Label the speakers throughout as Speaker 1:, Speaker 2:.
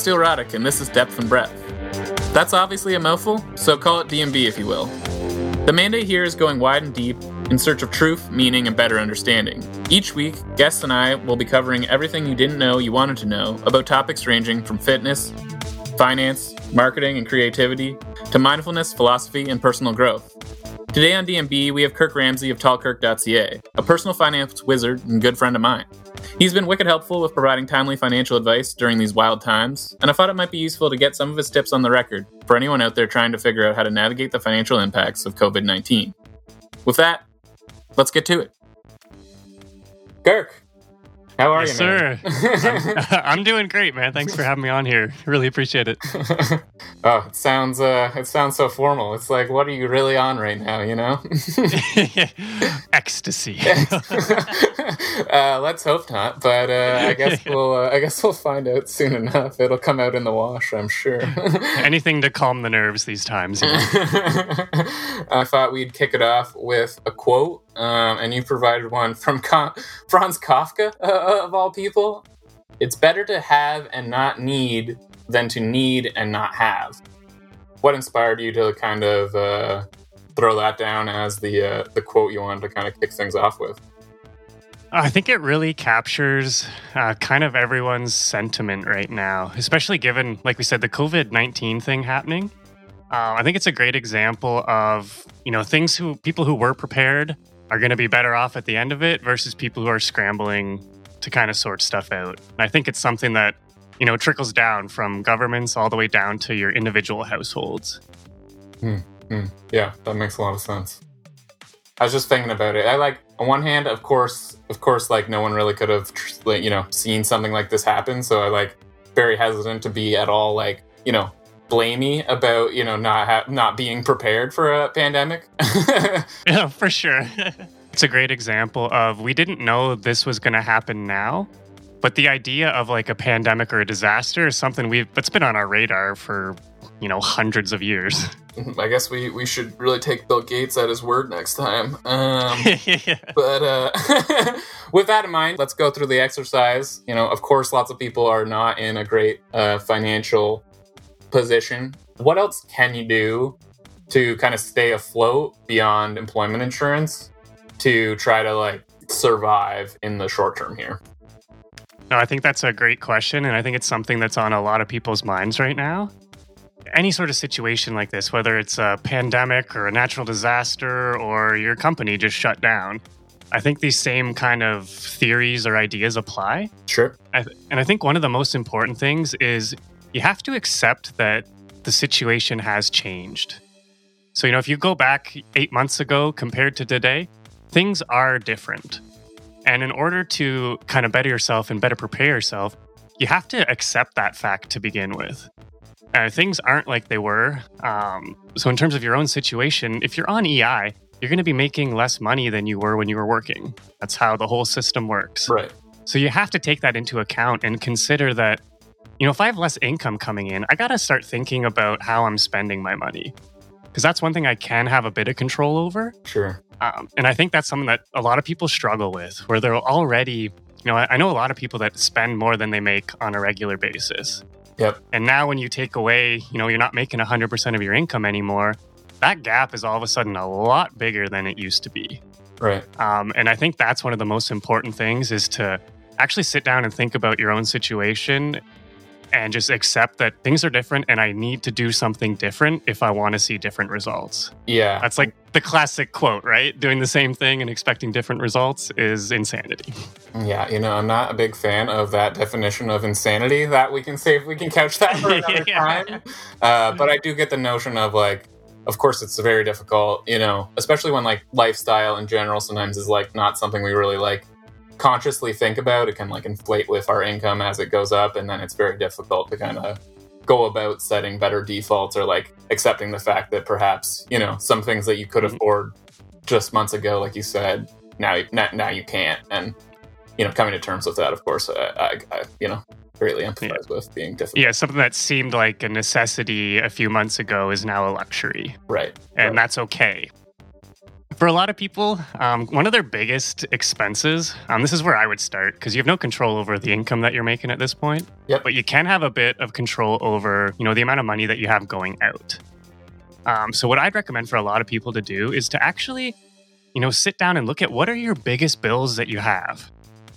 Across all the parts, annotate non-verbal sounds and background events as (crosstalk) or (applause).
Speaker 1: Steele Roddick, and this is Depth and Breadth. That's obviously a mouthful, so call it D&B if you will. The mandate here is going wide and deep in search of truth, meaning, and better understanding. Each week, guests and I will be covering everything you didn't know you wanted to know about topics ranging from fitness, finance, marketing, and creativity to mindfulness, philosophy, and personal growth. Today on D&B, we have Kirk Ramsey of tallkirk.ca, a personal finance wizard and good friend of mine. He's been wicked helpful with providing timely financial advice during these wild times, and I thought it might be useful to get some of his tips on the record for anyone out there trying to figure out how to navigate the financial impacts of COVID 19. With that, let's get to it. Kirk, how are
Speaker 2: yes,
Speaker 1: you, man?
Speaker 2: sir? I'm, I'm doing great, man. Thanks for having me on here. Really appreciate it. (laughs)
Speaker 1: oh, it sounds uh, it sounds so formal. It's like, what are you really on right now? You know? (laughs) (laughs)
Speaker 2: Ecstasy.
Speaker 1: uh, let's hope not, but uh, I guess we'll uh, I guess we'll find out soon enough. It'll come out in the wash, I'm sure.
Speaker 2: Anything to calm the nerves these times. You know?
Speaker 1: I thought we'd kick it off with a quote, um, and you provided one from Franz Kafka, uh, (laughs) of all people. It's better to have and not need than to need and not have. What inspired you to kind of uh, throw that down as the uh, the quote you wanted to kind of kick things off with?
Speaker 2: I think it really captures uh, kind of everyone's sentiment right now, especially given, like we said, the COVID nineteen thing happening. Uh, I think it's a great example of you know things who people who were prepared are going to be better off at the end of it versus people who are scrambling to kind of sort stuff out. And I think it's something that you know trickles down from governments all the way down to your individual households.
Speaker 1: Hmm. Hmm. Yeah, that makes a lot of sense. I was just thinking about it. I like on one hand, of course, of course, like no one really could have, you know, seen something like this happen. So I like very hesitant to be at all like, you know, blamey about you know not ha- not being prepared for a pandemic. (laughs)
Speaker 2: yeah, for sure. (laughs) it's a great example of we didn't know this was going to happen now, but the idea of like a pandemic or a disaster is something we've that's been on our radar for you know hundreds of years. (laughs)
Speaker 1: I guess we, we should really take Bill Gates at his word next time. Um,
Speaker 2: yeah.
Speaker 1: But uh, with that in mind, let's go through the exercise. You know, of course, lots of people are not in a great uh, financial position. What else can you do to kind of stay afloat beyond employment insurance to try to like survive in the short term here?
Speaker 2: No, I think that's a great question. And I think it's something that's on a lot of people's minds right now. Any sort of situation like this, whether it's a pandemic or a natural disaster or your company just shut down, I think these same kind of theories or ideas apply.
Speaker 1: Sure.
Speaker 2: I th- and I think one of the most important things is you have to accept that the situation has changed. So, you know, if you go back eight months ago compared to today, things are different. And in order to kind of better yourself and better prepare yourself, you have to accept that fact to begin with. Uh, things aren't like they were. Um, so, in terms of your own situation, if you're on EI, you're going to be making less money than you were when you were working. That's how the whole system works.
Speaker 1: Right.
Speaker 2: So, you have to take that into account and consider that, you know, if I have less income coming in, I got to start thinking about how I'm spending my money. Because that's one thing I can have a bit of control over.
Speaker 1: Sure.
Speaker 2: Um, and I think that's something that a lot of people struggle with, where they're already, you know, I, I know a lot of people that spend more than they make on a regular basis.
Speaker 1: Yep.
Speaker 2: And now when you take away, you know, you're not making 100% of your income anymore, that gap is all of a sudden a lot bigger than it used to be.
Speaker 1: Right.
Speaker 2: Um, and I think that's one of the most important things is to actually sit down and think about your own situation and just accept that things are different and I need to do something different if I want to see different results.
Speaker 1: Yeah.
Speaker 2: That's like the classic quote, right? Doing the same thing and expecting different results is insanity.
Speaker 1: Yeah, you know, I'm not a big fan of that definition of insanity. That we can say if we can couch that for another (laughs)
Speaker 2: Yeah.
Speaker 1: time. Uh, but I do get the notion of like, of course, it's very difficult, you know, especially when like lifestyle in general sometimes is like not something we really like consciously think about. It can like inflate with our income as it goes up, and then it's very difficult to kind of go about setting better defaults or like accepting the fact that perhaps you know some things that you could
Speaker 2: Mhm.
Speaker 1: afford just months ago, like you said, now now, now you can't, and you know coming to terms with that, of course, I, I, I you know greatly empathize with being difficult.
Speaker 2: Yeah, something that seemed like a necessity a few months ago is now a luxury,
Speaker 1: Right.
Speaker 2: and
Speaker 1: right.
Speaker 2: that's okay. For a lot of people, um, one of their biggest expenses, um, this is where I would start because you have no control over the income that you're making at this point.
Speaker 1: Yep.
Speaker 2: But you can have a bit of control over, you know, the amount of money that you have going out. Um, so what I'd recommend for a lot of people to do is to actually, you know, sit down and look at what are your biggest bills that you have.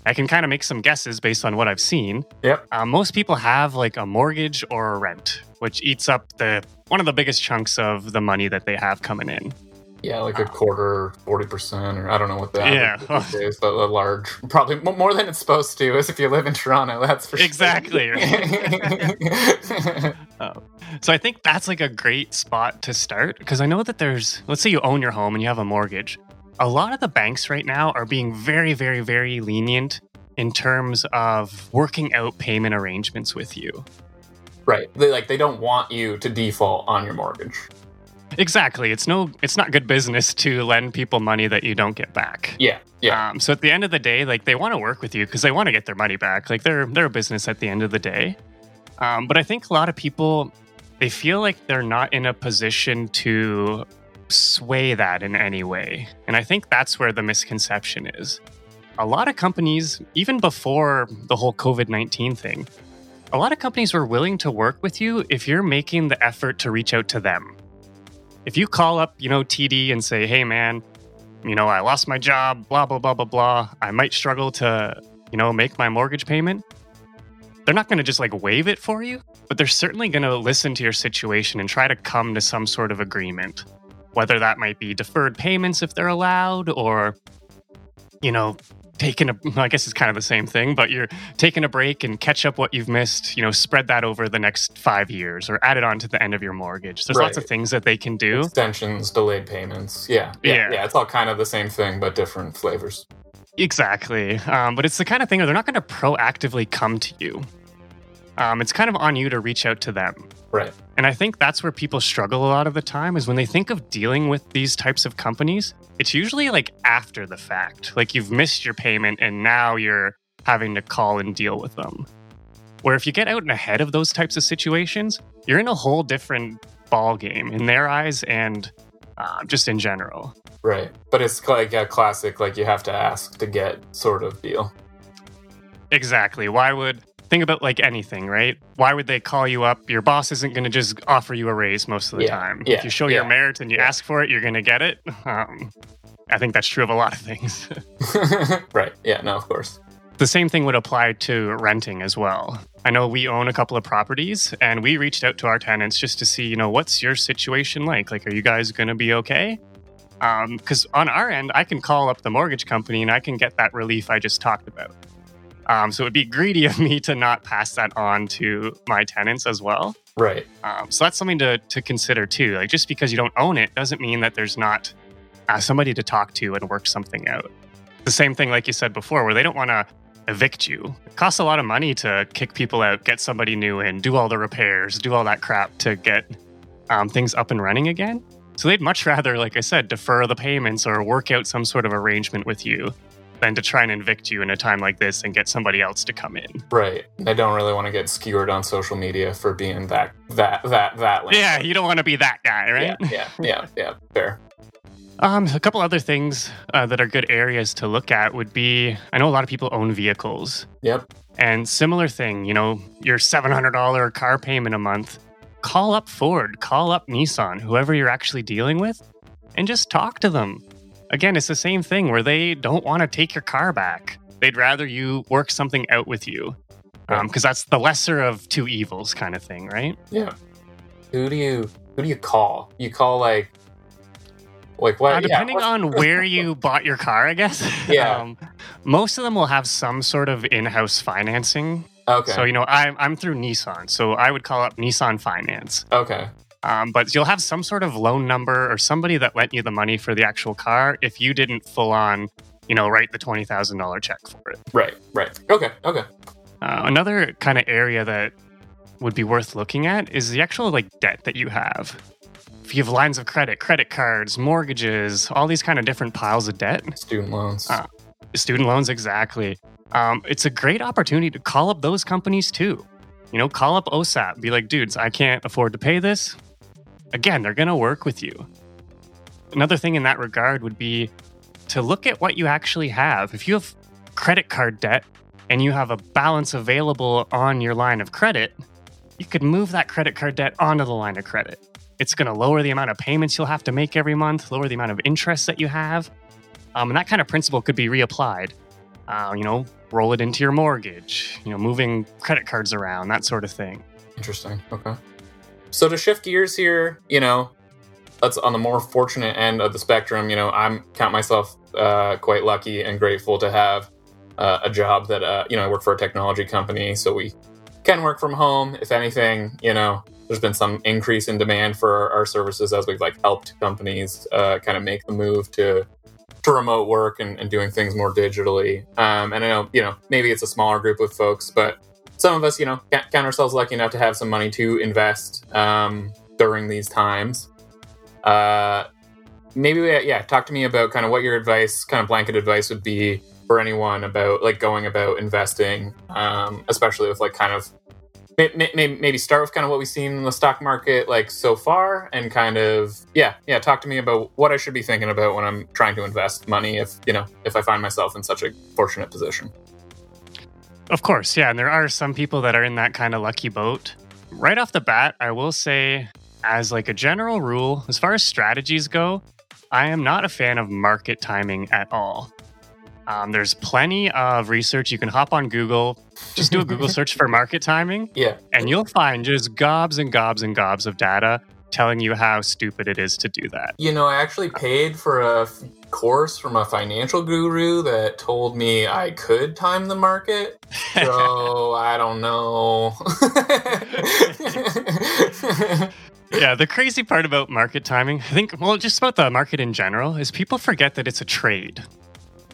Speaker 2: I can kind of make some guesses based on what I've seen.
Speaker 1: Yep.
Speaker 2: Um, most people have like a mortgage or a rent, which eats up the one of the biggest chunks of the money that they have coming in.
Speaker 1: Yeah, like a quarter, forty percent, or I don't know what the
Speaker 2: Yeah. (laughs)
Speaker 1: is, but a large, probably more than it's supposed to. Is if you live in Toronto, that's for sure.
Speaker 2: Exactly. (laughs) Oh. So I think that's like a great spot to start because I know that there's, let's say you own your home and you have a mortgage. A lot of the banks right now are being very, very, very lenient in terms of working out payment arrangements with you.
Speaker 1: right. They like they don't want you to default on your mortgage.
Speaker 2: Exactly. It's no, it's not good business to lend people money that you don't get back.
Speaker 1: Yeah. Yeah.
Speaker 2: Um, so at the end of the day, like they want to work with you because they want to get their money back. Like they're they're a business at the end of the day. Um, but I think a lot of people they feel like they're not in a position to sway that in any way, and I think that's where the misconception is. A lot of companies, even before the whole COVID nineteen thing, a lot of companies were willing to work with you if you're making the effort to reach out to them. If you call up, you know, TD and say, "Hey, man." you know, I lost my job, blah, blah, blah, blah, blah. I might struggle to, you know, make my mortgage payment. They're not going to just like waive it for you, but they're certainly going to listen to your situation and try to come to some sort of agreement. Whether that might be deferred payments if they're allowed, or, you know, taking a, (laughs) I guess it's kind of the same thing, but you're taking a break and catch up what you've missed, you know, spread that over the next five years or add it on to the end of your mortgage. There's lots of things that they can do.
Speaker 1: Extensions, delayed payments. Yeah. Yeah.
Speaker 2: Yeah.
Speaker 1: Yeah. It's all kind of the same thing, but different flavors.
Speaker 2: Exactly. Um, but it's the kind of thing where they're not going to proactively come to you. Um, it's kind of on you to reach out to them.
Speaker 1: Right.
Speaker 2: And I think that's where people struggle a lot of the time is when they think of dealing with these types of companies, it's usually like after the fact. Like you've missed your payment and now you're having to call and deal with them. Where if you get out and ahead of those types of situations, you're in a whole different ball game in their eyes and uh, just in general.
Speaker 1: Right. But it's like a classic, like you have to ask to get sort of deal.
Speaker 2: Exactly. Why would think about like anything, right? Why would they call you up? Your boss isn't going to just offer you a raise most of the
Speaker 1: Yeah,
Speaker 2: time.
Speaker 1: yeah,
Speaker 2: if you show your merit and you
Speaker 1: yeah.
Speaker 2: ask for it, you're going to get it. (laughs) Um, I think that's true of a lot of things. (laughs) (laughs)
Speaker 1: right. Yeah. No, of course.
Speaker 2: the same thing would apply to renting as well. I know we own a couple of properties and we reached out to our tenants just to see, you know, what's your situation like? Like, are you guys going to be okay? Because on our end, I can call up the mortgage company and I can get that relief I just talked about. Um, so it would be greedy of me to not pass that on to my tenants as well.
Speaker 1: Right.
Speaker 2: Um, so that's something to, to consider too. Like just because you don't own it doesn't mean that there's not uh, somebody to talk to and work something out. The same thing, like you said before, where they don't want to evict you. It costs a lot of money to kick people out, get somebody new in, do all the repairs, do all that crap to get um, things up and running again. So they'd much (laughs) rather, like I said, defer the payments or work out some sort of arrangement with you than to try and evict you in a time like this and get somebody else to come in.
Speaker 1: Right. I don't really want to get skewered on social media for being that that that that.
Speaker 2: Yeah, you don't want to be that guy, right?
Speaker 1: Yeah. Yeah. (laughs) Yeah. Yeah. Fair.
Speaker 2: Um, a couple other things uh, that are good areas to look at would be I know a lot of people own vehicles,
Speaker 1: Yep.
Speaker 2: and similar thing, you know, your $700 car payment a month, call up Ford, call up Nissan, whoever you're actually dealing with, and just talk to them. Again, it's the same thing where they don't want to take your car back. They'd rather you work something out with you.
Speaker 1: Right.
Speaker 2: Because that's the lesser of two evils kind of thing, right?
Speaker 1: Yeah. Who do you who do you call? You call like like what?
Speaker 2: Uh, depending
Speaker 1: what-
Speaker 2: on where (laughs) you bought your car, I guess.
Speaker 1: Yeah. (laughs)
Speaker 2: Um, most of them will have some sort of in-house financing.
Speaker 1: Okay.
Speaker 2: So you know, I'm I'm through Nissan, so I would call up Nissan Finance.
Speaker 1: okay.
Speaker 2: Um, but you'll have some sort of loan number or somebody that lent you the money for the actual car if you didn't full on, you know, write the twenty thousand dollar check for it.
Speaker 1: Right. Right. Okay. Okay.
Speaker 2: Uh, another kind of area that would be worth looking at is the actual like debt that you have. If you have lines of credit, credit cards, mortgages, all these kind of different piles of debt,
Speaker 1: Student loans.
Speaker 2: Uh, student loans exactly. Um, it's a great opportunity to call up those companies too. You know, call up OSAP, be like, dudes, I can't afford to pay this. Again, they're gonna work with you. another thing in that regard would be to look at what you actually have. If you have credit card debt and you have a balance available on your line of credit, you could move that credit card debt onto the line of credit. It's going to lower the amount of payments you'll have to make every month, lower the amount of interest that you have. Um, and that kind of principle could be reapplied. Uh, you know, roll it into your mortgage, you know, moving credit cards around, that sort of thing.
Speaker 1: Interesting. Okay. So to shift gears here, you know, that's on the more fortunate end of the spectrum. You know, I'm count myself uh, quite lucky and grateful to have uh, a job that uh, you know I work for a technology company, so we can work from home. If anything, you know, there's been some increase in demand for our services as we've like helped companies uh, kind of make the move to to remote work and, and doing things more digitally. Um, and I know, you know, maybe it's a smaller group of folks, but some of us, you know, count ourselves lucky enough to have some money to invest um, during these times. Uh, maybe, yeah, talk to me about kind of what your advice, kind of blanket advice would be for anyone about like going about investing, um, especially with like kind of maybe, maybe start with kind of what we've seen in the stock market like so far and kind of yeah yeah talk to me about what i should be thinking about when i'm trying to invest money if you know if i find myself in such a fortunate position
Speaker 2: of course yeah and there are some people that are in that kind of lucky boat right off the bat i will say as like a general rule as far as strategies go i am not a fan of market timing at all um, there's plenty of research. You can hop on Google, just do a Google (laughs) search for market timing.
Speaker 1: Yeah.
Speaker 2: And you'll find just gobs and gobs and gobs of data telling you how stupid it is to do that.
Speaker 1: You know, I actually paid for a course from a financial guru that told me I could time the market. So (laughs) I don't know. (laughs)
Speaker 2: yeah, the crazy part about market timing, I think, well, just about the market in general, is people forget that it's a trade.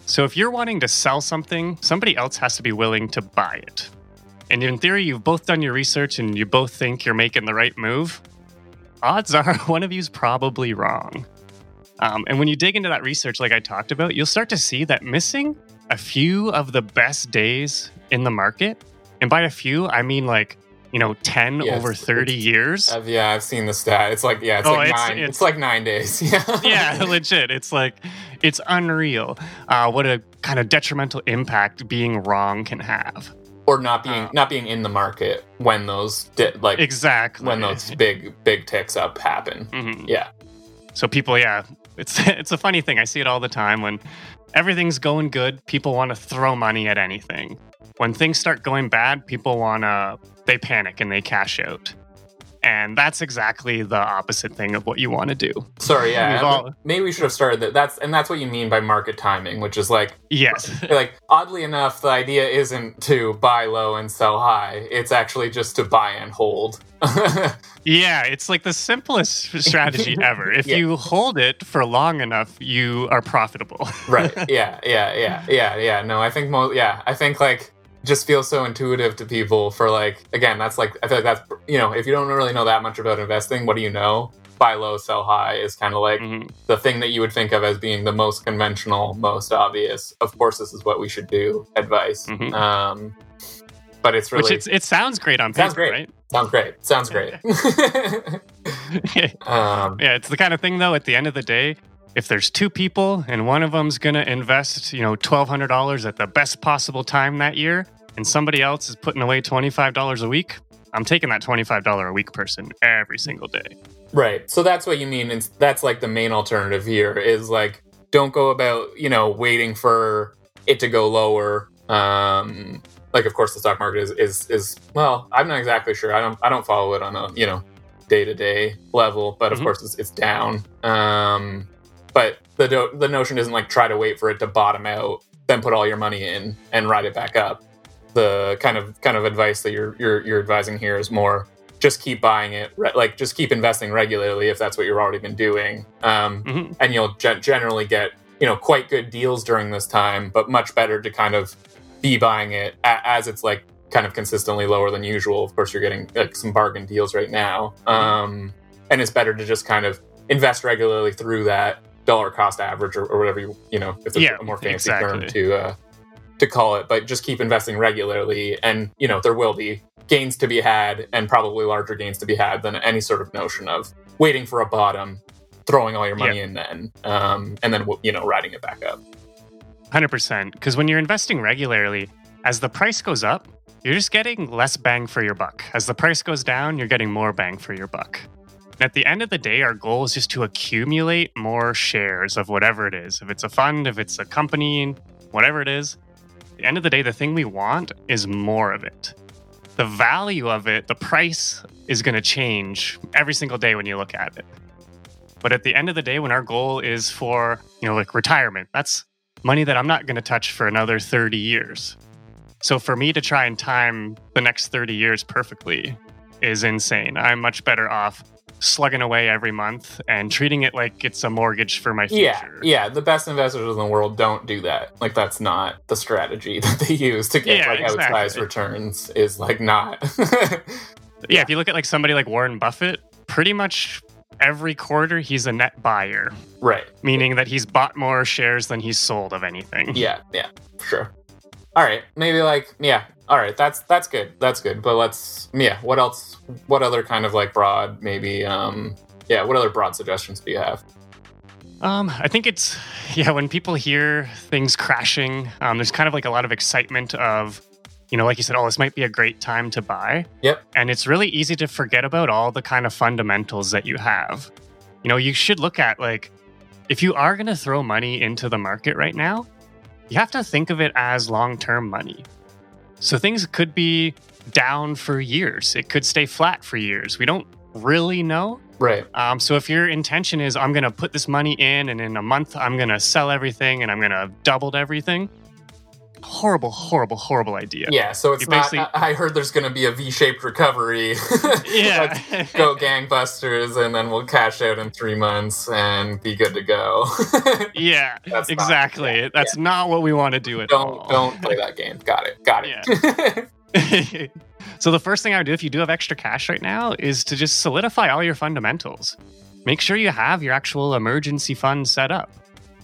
Speaker 2: So if you're wanting to sell something, somebody else has to be willing to buy it. And in theory, you've both done your research and you both think you're making the right move. Odds are (laughs) one of you's probably wrong. Um, and when you dig into that research, like I talked about, you'll start to see that missing a few of the best days in the market, and by a few, I mean like you know, 10 yes. over 30 years.
Speaker 1: Uh, yeah, I've seen the stat. It's like, yeah, it's oh, like it's, nine. It's, it's, like nine days. (laughs) Yeah.
Speaker 2: yeah, (laughs) legit. It's like, it's unreal uh, what a kind of detrimental impact being wrong can have.
Speaker 1: Or not being uh, not being in the market when those di- like
Speaker 2: exactly
Speaker 1: when those big big ticks up happen. Mm-hmm. Yeah.
Speaker 2: So people, yeah, it's (laughs) it's a funny thing. I see it all the time when everything's going good. People want to throw money at anything. When things start going bad, people want to they panic and they cash out. And that's exactly the opposite thing of what you want to do.
Speaker 1: Sorry, yeah. All, maybe we should have started that. That's and that's what you mean by market timing, which is like
Speaker 2: yes, (laughs)
Speaker 1: like oddly enough, the idea isn't to buy low and sell high. It's actually just to buy and hold. (laughs)
Speaker 2: yeah, it's like the simplest strategy (laughs) ever. If yeah. you hold it for long enough, you are profitable.
Speaker 1: right. Yeah. Yeah. Yeah. Yeah. Yeah. No, I think most. Yeah, I think like just feels so intuitive to people for like again that's like i feel like that's you know if you don't really know that much about investing what do you know? Buy low sell high is kind of like mm-hmm. the thing that you would think of as being the most conventional most obvious. Of course this is what we should do advice. Mm-hmm. um but it's really
Speaker 2: Which it sounds great on paper sounds great. right?
Speaker 1: sounds great. Sounds great. (laughs) (laughs)
Speaker 2: Um, yeah it's the kind of thing though at the end of the day if there's two people and one of them's going to invest, you know, $1,200 at the best possible time that year, and somebody else is putting away $25 a week, I'm taking that $25 a week person every single day.
Speaker 1: Right. So that's what you mean. And that's like the main alternative here is like, don't go about, you know, waiting for it to go lower. Um, like, of course, the stock market is, is, is, well, I'm not exactly sure. I don't, I don't follow it on a, you know, day to day level, but of mm-hmm. course it's, it's down. Um, but the do- the notion isn't like try to wait for it to bottom out, then put all your money in and ride it back up. The kind of kind of advice that you're you're, you're advising here is more just keep buying it, re- like just keep investing regularly if that's what you've already been doing, um, mm-hmm. and you'll ge- generally get you know quite good deals during this time, but much better to kind of be buying it a- as it's like kind of consistently lower than usual. Of course, you're getting like some bargain deals right now, mm-hmm. um, and it's better to just kind of invest regularly through that dollar cost average or, or whatever you you know if there's yeah, a more fancy exactly. term to uh, to call it but just keep investing regularly and you know there will be gains to be had and probably larger gains to be had than any sort of notion of waiting for a bottom throwing all your money in then, um, and then you know riding it back up.
Speaker 2: Hundred percent. Because when you're investing regularly, as the price goes up, you're just getting less bang for your buck. As the price goes down, you're getting more bang for your buck. At the end of the day, our goal is just to accumulate more shares of whatever it is. If it's a fund, if it's a company, whatever it is, at the end of the day, the thing we want is more of it. The value of it, the price is going to change every single day when you look at it. But at the end of the day, when our goal is for, you know, like retirement, that's money that I'm not going to touch for another 30 years. So for me to try and time the next 30 years perfectly is insane. I'm much better off slugging away every month and treating it like it's a mortgage for my future.
Speaker 1: Yeah, yeah. The best investors in the world don't do that. Like that's not the strategy (laughs) that they use to get
Speaker 2: Yeah,
Speaker 1: like
Speaker 2: exactly.
Speaker 1: outsized returns. Is like not. (laughs)
Speaker 2: Yeah, if you look at like somebody like Warren Buffett, pretty much every quarter he's a net buyer,
Speaker 1: right.
Speaker 2: meaning that he's bought more shares than he's sold of anything.
Speaker 1: Yeah, yeah, sure. All right, maybe like yeah. All right, that's that's good. That's good. But let's yeah. What else? What other kind of like broad maybe? um Yeah. What other broad suggestions do you have?
Speaker 2: Um, I think it's yeah, when people hear things crashing, um, there's kind of like a lot of excitement of, you know, like you said, oh, this might be a great time to buy.
Speaker 1: Yep.
Speaker 2: And it's really easy to forget about all the kind of fundamentals that you have. You know, you should look at like if you are gonna throw money into the market right now, you have to think of it as long-term money. So things could be down for years. It could stay flat for years. We don't really know.
Speaker 1: Right.
Speaker 2: Um, so if your intention is I'm going to put this money in, and in a month I'm going to sell everything, and I'm going to have doubled everything, horrible, horrible, horrible idea.
Speaker 1: Yeah. So it's
Speaker 2: You
Speaker 1: not.
Speaker 2: basically-
Speaker 1: I I heard there's going to be a V-shaped recovery. (laughs)
Speaker 2: Yeah.
Speaker 1: Let's go gangbusters, and then we'll cash out in three months and be good to go. (laughs)
Speaker 2: yeah,
Speaker 1: That's not-
Speaker 2: exactly.
Speaker 1: yeah,
Speaker 2: That's not what we want to do at
Speaker 1: don't
Speaker 2: all.
Speaker 1: don't play that game. Got it. Got it. (laughs)
Speaker 2: so the first thing I would do if you do have extra cash right now is to just solidify all your fundamentals. Make sure you have your actual emergency fund set up.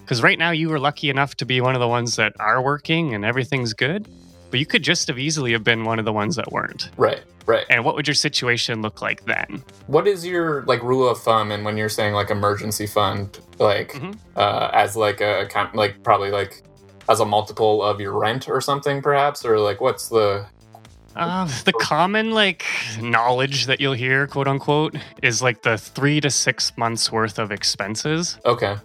Speaker 2: Because right now you were lucky enough to be one of the ones that are working and everything's good, but you could just have easily have been one of the ones that weren't.
Speaker 1: right. Right.
Speaker 2: And what would your situation look like then?
Speaker 1: What is your like rule of thumb? And when you're saying like emergency fund, like
Speaker 2: Mhm.
Speaker 1: uh, as like a account, like probably like as a multiple of your rent or something, perhaps, or like what's the
Speaker 2: Uh, the common like knowledge that you'll hear, quote unquote, is like the three to six months worth of expenses.
Speaker 1: okay?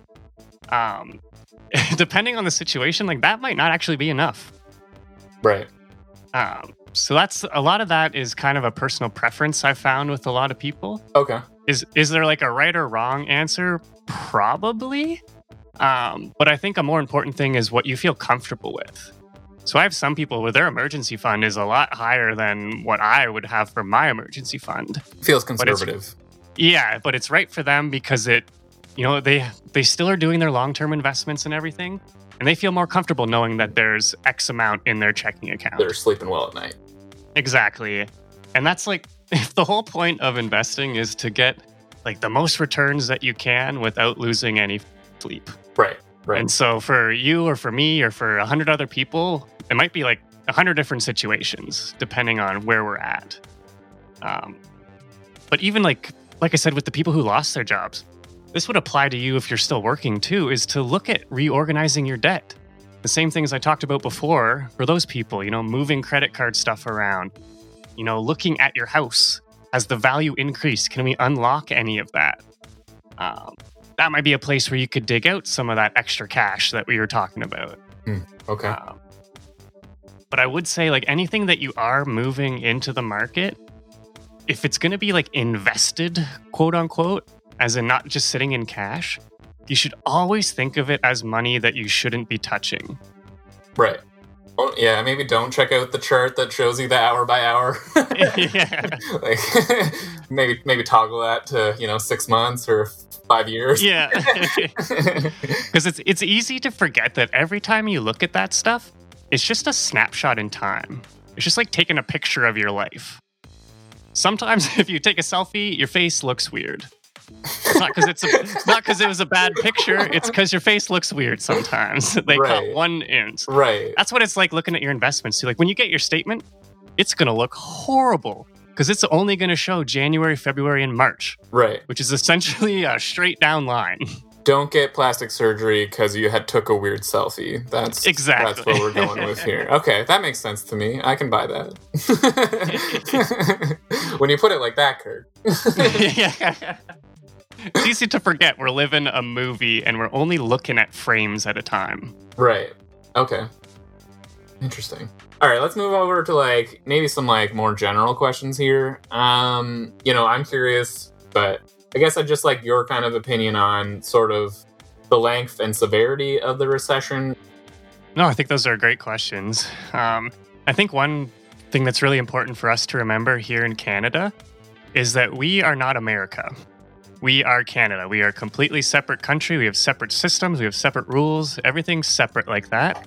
Speaker 2: Um, (laughs) depending on the situation, like that might not actually be enough.
Speaker 1: Right.
Speaker 2: Um, so that's a lot of that is kind of a personal preference I've found with a lot of people.
Speaker 1: Okay.
Speaker 2: Is is there like a right or wrong answer? Probably. Um, but I think a more important thing is what you feel comfortable with. So I have some people where their emergency fund is a lot higher than what I would have for my emergency fund.
Speaker 1: Feels
Speaker 2: But
Speaker 1: conservative.
Speaker 2: Yeah, but it's right for them because it, you know, they they still are doing their long term investments and everything, and they feel more comfortable knowing that there's X amount in their checking account.
Speaker 1: They're sleeping well at night.
Speaker 2: Exactly. And that's like (laughs) if the whole point of investing is to get like the most returns that you can without losing any sleep.
Speaker 1: Right. Right.
Speaker 2: And so for you or for me or for a hundred other people, it might be like a hundred different situations depending on where we're at. Um, but even like like I said, with the people who lost their jobs, this would apply to you if you're still working too. Is to look at reorganizing your debt. The same things I talked about before for those people. You know, moving credit card stuff around. You know, looking at your house as the value increase. Can we unlock any of that? Um, that might be a place where you could dig out some of that extra cash that we were talking about.
Speaker 1: okay.
Speaker 2: Um, but I would say, like anything that you are moving into the market, if it's going to be like invested, quote unquote, as in not just sitting in cash, you should always think of it as money that you shouldn't be touching.
Speaker 1: Right. Well, yeah. Maybe don't check out the chart that shows you the hour by hour. (laughs)
Speaker 2: yeah.
Speaker 1: like (laughs) maybe maybe toggle that to you know six months or five years.
Speaker 2: Yeah. (laughs) Because it's it's easy to forget that every time you look at that stuff, it's just a snapshot in time. It's just like taking a picture of your life. Sometimes if you take a selfie, your face looks weird. It's not because it's, a, it's not because it was a bad picture. It's because your face looks weird sometimes. (laughs) they
Speaker 1: Right.
Speaker 2: cut one inch.
Speaker 1: right.
Speaker 2: That's what it's like looking at your investments too. Like when you get your statement, it's gonna look horrible. because it's only going to show January, February, and March,
Speaker 1: Right.
Speaker 2: which is essentially a straight down line.
Speaker 1: Don't get plastic surgery because you had took a weird selfie. That's
Speaker 2: Exactly.
Speaker 1: That's what we're going with here. (laughs) Okay, that makes sense to me. I can buy that. (laughs) when you put it like that, Kirk.
Speaker 2: It's easy to forget we're living a movie and we're only looking at frames at a time.
Speaker 1: Right. Okay. Interesting. All right, let's move over to like maybe some like more general questions here. Um, you know, I'm curious, but I guess I'd just like your kind of opinion on sort of the length and severity of the recession.
Speaker 2: No, I think those are great questions. Um, I think one thing that's really important for us to remember here in Canada is that we are not America. We are Canada. We are a completely separate country. We have separate systems. We have separate rules. Everything's separate like that.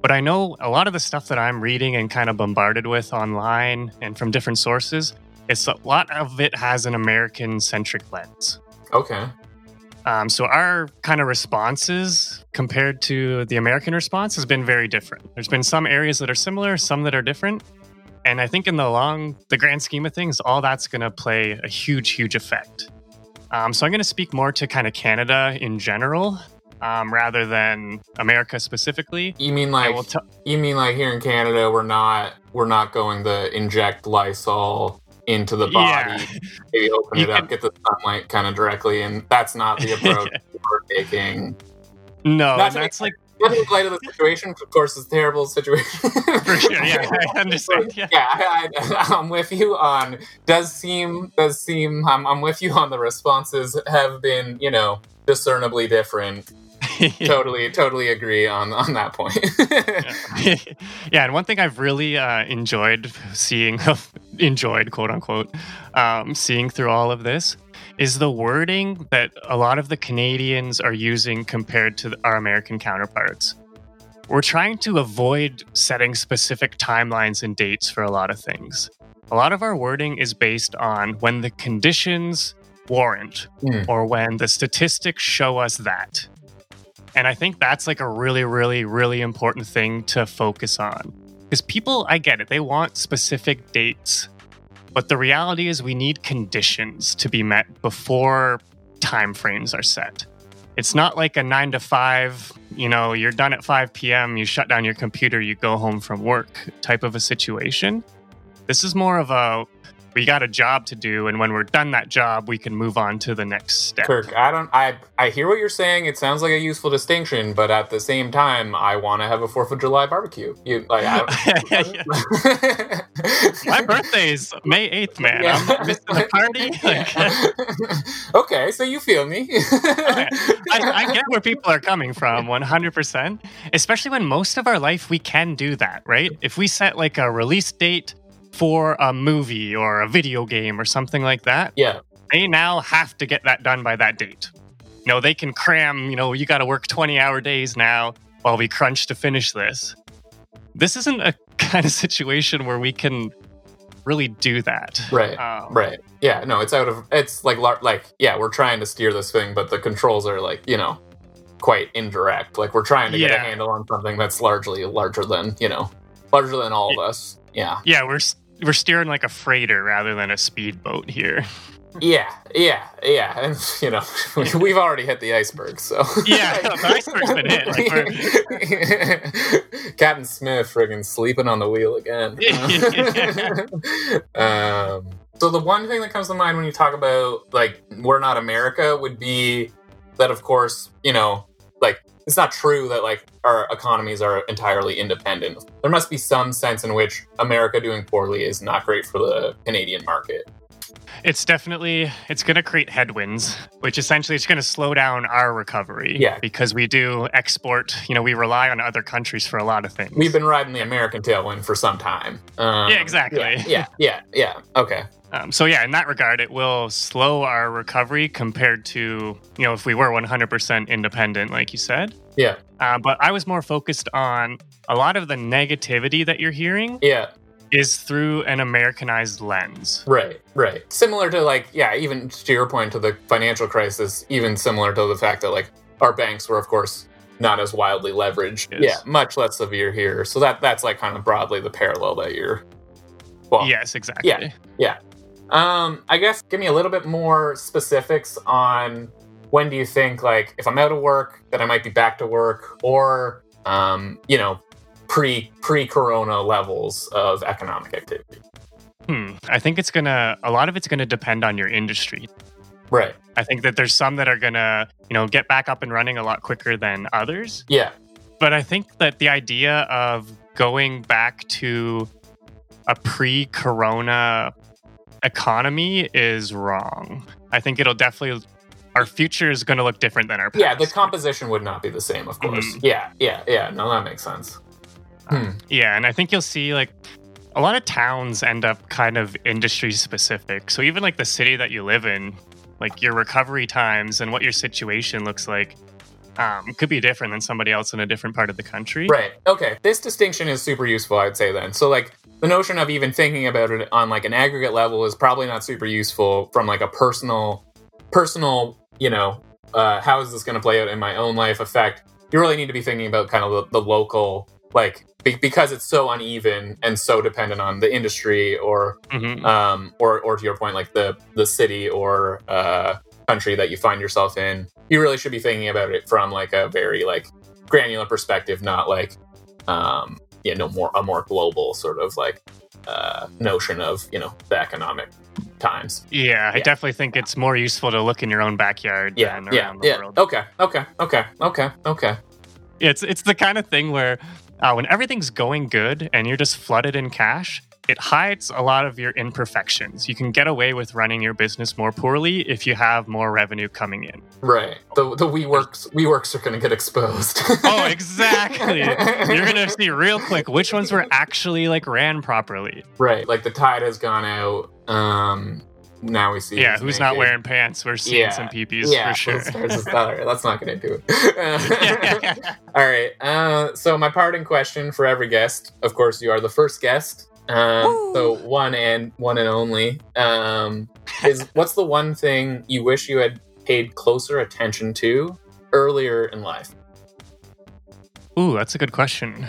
Speaker 2: But I know a lot of the stuff that I'm reading and kind of bombarded with online and from different sources, it's a lot of it has an American centric lens.
Speaker 1: Okay.
Speaker 2: Um, so our kind of responses compared to the American response has been very different. There's been some areas that are similar, some that are different. And I think in the long, the grand scheme of things, all that's going to play a huge, huge effect. Um, so I'm going to speak more to kind of Canada in general, um, rather than America specifically.
Speaker 1: You mean like
Speaker 2: t-
Speaker 1: you mean like here in Canada we're not we're not going to inject Lysol into the body,
Speaker 2: Yeah.
Speaker 1: maybe open it (laughs) up, get the sunlight kind of directly, and that's not the (laughs) approach we're taking.
Speaker 2: no,
Speaker 1: Not
Speaker 2: that's like
Speaker 1: Not in light of the situation, of course, it's a terrible situation. (laughs)
Speaker 2: for sure. Yeah, I (laughs) understand. Yeah.
Speaker 1: yeah, I, (laughs) I'm with you on. Does seem does seem. I'm, I'm with you on the responses have been you know discernibly different. totally, totally agree on on that point.
Speaker 2: yeah, and one thing I've really uh, enjoyed seeing, enjoyed quote unquote, um, seeing through all of this is the wording that a lot of the Canadians are using compared to our American counterparts. We're trying to avoid setting specific timelines and dates for a lot of things. A lot of our wording is based on when the conditions warrant
Speaker 1: Hmm.
Speaker 2: or when the statistics show us that. And I think that's like a really, really, really important thing to focus on. Because people, I get it, they want specific dates. But the reality is, we need conditions to be met before timeframes are set. It's not like a nine to five, you know, you're done at 5 p.m., you shut down your computer, you go home from work type of a situation. This is more of a we got a job to do, and when we're done that job, we can move on to the next step.
Speaker 1: Kirk, I don't. I I hear what you're saying. It sounds like a useful distinction, but at the same time, I want to have a Fourth of July barbecue. You like? I, (laughs)
Speaker 2: My birthday's May 8th, man.
Speaker 1: Yeah.
Speaker 2: I'm missing the party. (laughs) Like, (laughs)
Speaker 1: okay, so you feel me?
Speaker 2: I, I get where people are coming from 100%, especially when most of our life we can do that, right? If we set like a release date for a movie or a video game or something like that,
Speaker 1: yeah,
Speaker 2: they now have to get that done by that date. You know, they can cram, you know, you got to work 20 hour days now while we crunch to finish this. This isn't a (laughs) kind of situation where we can really do that.
Speaker 1: right.
Speaker 2: Um,
Speaker 1: Right. Yeah. No, it's out of. It's like like yeah, we're trying to steer this thing, but the controls are like you know quite indirect. Like we're trying to get a handle on something that's largely larger than you know larger than all of us. Yeah.
Speaker 2: Yeah, we're we're steering like a freighter rather than a speedboat here.
Speaker 1: Yeah. Yeah. Yeah. And you know (laughs) we've already hit the iceberg, so
Speaker 2: Yeah, the iceberg's been hit, like (laughs)
Speaker 1: Captain Smith friggin' sleeping on the wheel again. (laughs) um, so the one thing that comes to mind when you talk about like we're not America would be that of course you know like it's not true that like our economies are entirely independent. There must be some sense in which America doing poorly is not great for the Canadian market.
Speaker 2: It's definitely it's going to create headwinds, which essentially it's going to slow down our recovery.
Speaker 1: Yeah.
Speaker 2: because we do export. You know, we rely on other countries for a lot of things.
Speaker 1: We've been riding the American tailwind for some time. Um,
Speaker 2: Yeah, exactly.
Speaker 1: Yeah, yeah, yeah, yeah. Okay.
Speaker 2: Um, so yeah, in that regard, it will slow our recovery compared to you know if we were 100% independent, like you said.
Speaker 1: Yeah,
Speaker 2: Uh, but I was more focused on a lot of the negativity that you're hearing
Speaker 1: yeah.
Speaker 2: is through an Americanized lens.
Speaker 1: Right, right. Similar to like, yeah, even to your point to the financial crisis, even similar to the fact that like our banks were, of course, not as wildly leveraged.
Speaker 2: Yes.
Speaker 1: Yeah, much less severe here. So that that's like kind of broadly the parallel that you're Well,
Speaker 2: yes, exactly.
Speaker 1: Yeah. Um, I guess give me a little bit more specifics on when do you think like if I'm out of work that I might be back to work or um, you know, pre pre corona levels of economic activity.
Speaker 2: Hmm. I think it's gonna a lot of it's gonna depend on your industry.
Speaker 1: Right.
Speaker 2: I think that there's some that are gonna, you know, get back up and running a lot quicker than others.
Speaker 1: Yeah.
Speaker 2: But I think that the idea of going back to a pre-corona economy is wrong. I think it'll definitely our future is going to look different than our past.
Speaker 1: Yeah, the composition would not be the same, of course.
Speaker 2: Mhm.
Speaker 1: Yeah, yeah, yeah. No, that makes sense. Hmm.
Speaker 2: Yeah, and I think you'll see like a lot of towns end up kind of industry specific. So even like the city that you live in, like your recovery times and what your situation looks like um, could be different than somebody else in a different part of the country.
Speaker 1: Right. Okay. This distinction is super useful, I'd say then. So like the notion of even thinking about it on like an aggregate level is probably not super useful from like a personal personal, you know, uh, how is this going to play out in my own life effect. You really need to be thinking about kind of the, the local like be- because it's so uneven and so dependent on the industry or
Speaker 2: Mhm.
Speaker 1: um, or or to your point, like the the city or uh, country that you find yourself in, you really should be thinking about it from like a very like granular perspective, not like um, yeah, no more a more global sort of like uh, notion of you know the economic times.
Speaker 2: Yeah, I definitely think it's more useful to look in your own backyard
Speaker 1: Yeah,
Speaker 2: than
Speaker 1: yeah,
Speaker 2: around the
Speaker 1: yeah.
Speaker 2: world.
Speaker 1: Okay, okay, okay, okay, okay.
Speaker 2: It's it's the kind of thing where uh, when everything's going good and you're just flooded in cash, it hides a lot of your imperfections. You can get away with running your business more poorly if you have more revenue coming in.
Speaker 1: Right. The the WeWorks we works are going to get exposed. (laughs)
Speaker 2: Oh, exactly. (laughs) You're gonna see real quick which ones were actually like ran properly.
Speaker 1: right. Like the tide has gone out. Um, now we see.
Speaker 2: Yeah, who's not wearing pants? We're seeing
Speaker 1: Yeah,
Speaker 2: some peepees
Speaker 1: yeah,
Speaker 2: for sure.
Speaker 1: let's, let's just- all right, let's not get into it. (laughs) all right. Uh, so my parting question for every guest, of course, you are the first guest. Um, so one and one and only um, is (laughs) what's the one thing you wish you had paid closer attention to earlier in life?
Speaker 2: Ooh, that's a good question.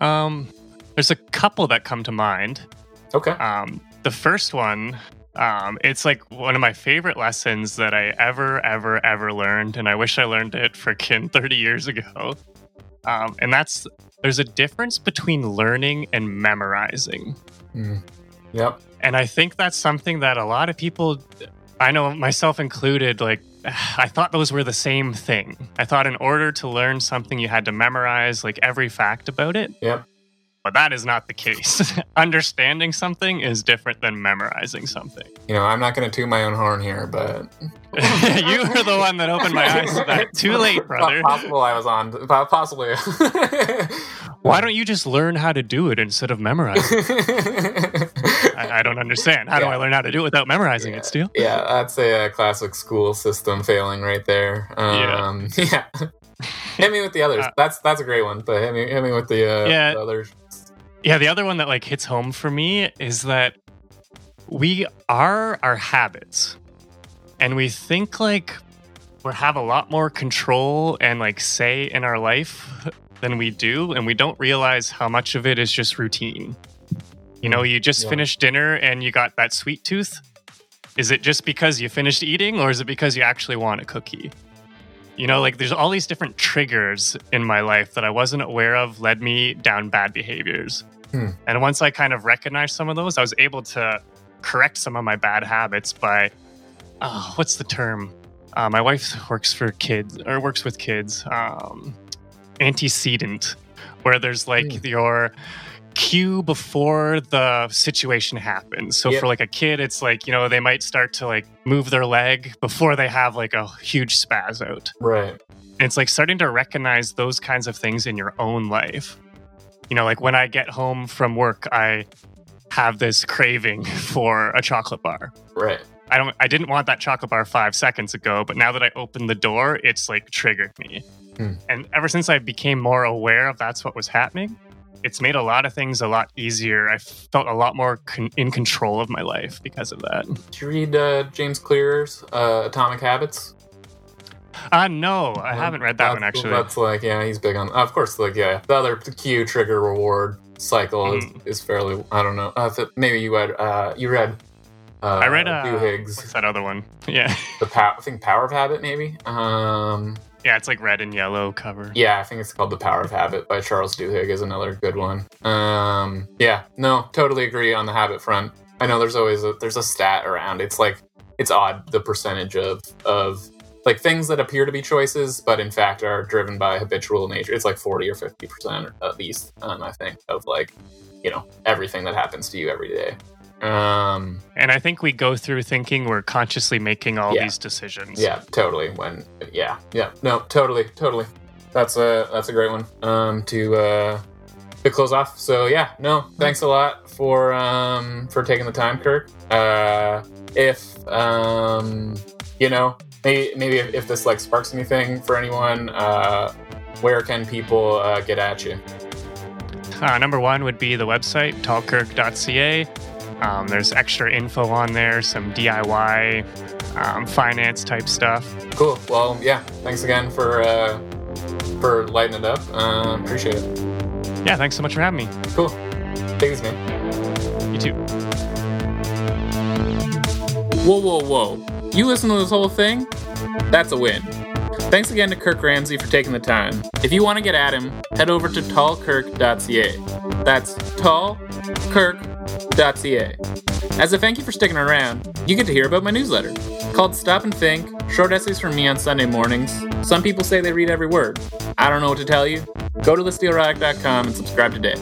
Speaker 2: Um, there's a couple that come to mind.
Speaker 1: Okay.
Speaker 2: Um, the first one, um, it's like one of my favorite lessons that I ever, ever, ever learned, and I wish I learned it freaking (laughs) 30 years ago. Um, and that's there's a difference between learning and memorizing.
Speaker 1: Mm. Yep.
Speaker 2: And I think that's something that a lot of people, I know myself included, like, (sighs) I thought those were the same thing. I thought in order to learn something, you had to memorize like every fact about it.
Speaker 1: Yep.
Speaker 2: But that is not the case. (laughs) Understanding something is different than memorizing something.
Speaker 1: You know, I'm not going to toot my own horn here, but (laughs)
Speaker 2: you were the one that opened my eyes to that. Too (laughs) late, brother.
Speaker 1: Possible I was on. Possibly.
Speaker 2: Why don't you just learn how to do it instead of memorizing? I, I don't understand. How do I learn how to do it without memorizing it, Steele?
Speaker 1: Yeah, that's a, uh classic school system failing right there.
Speaker 2: Yeah.
Speaker 1: Um, yeah. hit me with the others.
Speaker 2: Uh,
Speaker 1: that's that's a great one. But hit me hit me with the, uh,
Speaker 2: Yeah.
Speaker 1: the others.
Speaker 2: Yeah, the other one that like hits home for me is that we are our habits. And we think like we have a lot more control and like say in our life (laughs) than we do and we don't realize how much of it is just routine. You know, you just
Speaker 1: Yeah.
Speaker 2: finished dinner and you got that sweet tooth. Is it just because you finished eating or is it because you actually want a cookie? You know, like there's all these different triggers in my life that I wasn't aware of led me down bad behaviors.
Speaker 1: Hmm.
Speaker 2: And once I kind of recognized some of those, I was able to correct some of my bad habits by, oh, what's the term? Uh, my wife works for kids or works with kids. Um, antecedent, where there's like
Speaker 1: Hmm.
Speaker 2: your cue before the situation happens. So
Speaker 1: Yep.
Speaker 2: for like a kid, it's like, you know, they might start to like move their leg before they have like a huge spaz out.
Speaker 1: Right.
Speaker 2: And it's like starting to recognize those kinds of things in your own life. You know, like when I get home from work, I have this craving (laughs) for a chocolate bar.
Speaker 1: Right.
Speaker 2: I don't I didn't want that chocolate bar 5 seconds ago, but now that I opened the door, it's like triggered me.
Speaker 1: Hmm.
Speaker 2: And ever since I became more aware of that's what was happening, it's made a lot of things a lot easier. I felt a lot more con- in control of my life because of that.
Speaker 1: Did you read uh, James Clear's uh, Atomic Habits?
Speaker 2: Uh, no, I haven't read that
Speaker 1: that's,
Speaker 2: one actually.
Speaker 1: That's like, yeah, he's big on. Of course, like, yeah, the other cue trigger reward cycle
Speaker 2: Mm.
Speaker 1: is, is fairly. I don't know. Uh, maybe you read. Uh, you read. Uh,
Speaker 2: I read uh,
Speaker 1: Duhigg's
Speaker 2: what's that other one? (laughs) Yeah,
Speaker 1: the pow- I think Power of Habit, maybe. Um,
Speaker 2: yeah, it's like red and yellow cover.
Speaker 1: yeah, I think it's called The Power of Habit by Charles Duhigg is another good one. Um, yeah, no, totally agree on the habit front. I know there's always a, there's a stat around. It's like it's odd the percentage of of like things that appear to be choices, but in fact are driven by habitual nature. It's like forty or fifty percent at least. Um, I think of like you know everything that happens to you every day. Um,
Speaker 2: And I think we go through thinking we're consciously making all
Speaker 1: Yeah.
Speaker 2: these decisions.
Speaker 1: Yeah, totally. When yeah, yeah, no, totally, totally. That's a that's a great one um, to uh, to close off. So yeah, no, thanks a lot for um, for taking the time, Kirk. Uh, if um, you know, maybe maybe if, if this like sparks anything for anyone, uh, where can people uh, get at you?
Speaker 2: Uh, number one would be the website, tallkirk.ca. Um, there's extra info on there, some DIY, um, finance type stuff.
Speaker 1: Cool. Well, yeah. Thanks again for uh, for lighting it up. Uh, appreciate it.
Speaker 2: Yeah, thanks so much for having me.
Speaker 1: Cool. Take it man.
Speaker 2: You too.
Speaker 1: Whoa, whoa, whoa. You listen to this whole thing? That's a win. Thanks again to Kirk Ramsey for taking the time. If you want to get at him, head over to tallkirk.ca. That's tallkirk.ca. As a thank you for sticking around, you get to hear about my newsletter called Stop and Think Short Essays from Me on Sunday mornings. Some people say they read every word. I don't know what to tell you. Go to thesteelrock.com and subscribe today.